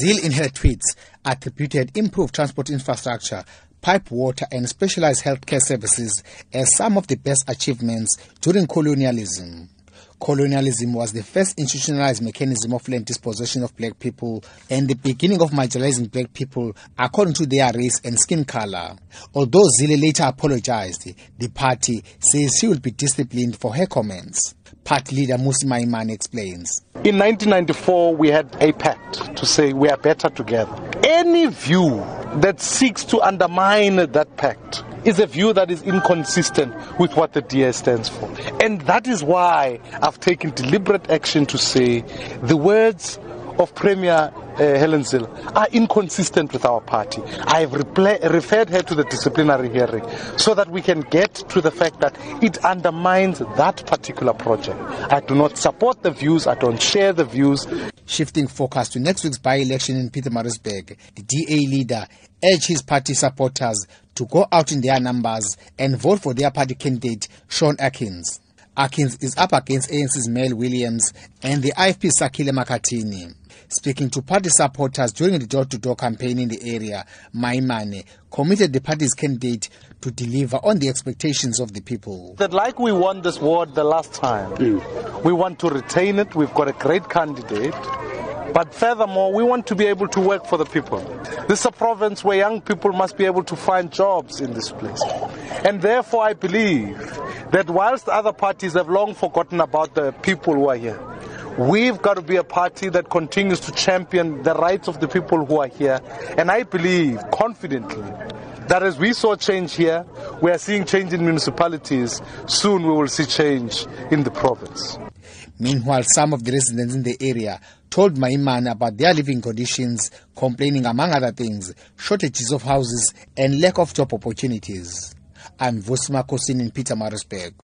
Zille in her tweets attributed improved transport infrastructure, pipe water and specialized healthcare services as some of the best achievements during colonialism. Colonialism was the first institutionalized mechanism of land dispossession of black people and the beginning of marginalizing black people according to their race and skin color. Although Zille later apologized, the party says she will be disciplined for her comments. Party leader Mmusi Maimane explains. In 1994, we had a pact to say we are better together. Any view that seeks to undermine that pact is a view that is inconsistent with what the DA stands for. And that is why I've taken deliberate action to say the words of Premier uh, Helen Zille are inconsistent with our party. I have repla- referred her to the disciplinary hearing so that we can get to the fact that it undermines that particular project. I do not support the views, I don't share the views. Shifting focus to next week's by-election in Peter Pietermaritzburg, the DA leader urged his party supporters to go out in their numbers and vote for their party candidate, Shaun Atkins. Atkins is up against ANC's Mel Williams and the IFP Sakhile Makhathini. Speaking to party supporters during the door-to-door campaign in the area, Maimane committed the party's candidate to deliver on the expectations of the people. That like we won this ward the last time, mm. we want to retain it. We've got a great candidate. But furthermore, we want to be able to work for the people. This is a province where young people must be able to find jobs in this place. And therefore, I believe that whilst other parties have long forgotten about the people who are here, We've got to be a party that continues to champion the rights of the people who are here. And I believe confidently that as we saw change here, we are seeing change in municipalities. Soon we will see change in the province. Meanwhile, some of the residents in the area told Maimane about their living conditions, complaining, among other things, shortages of houses and lack of job opportunities. I'm Vosima Kosin in Pietermaritzburg.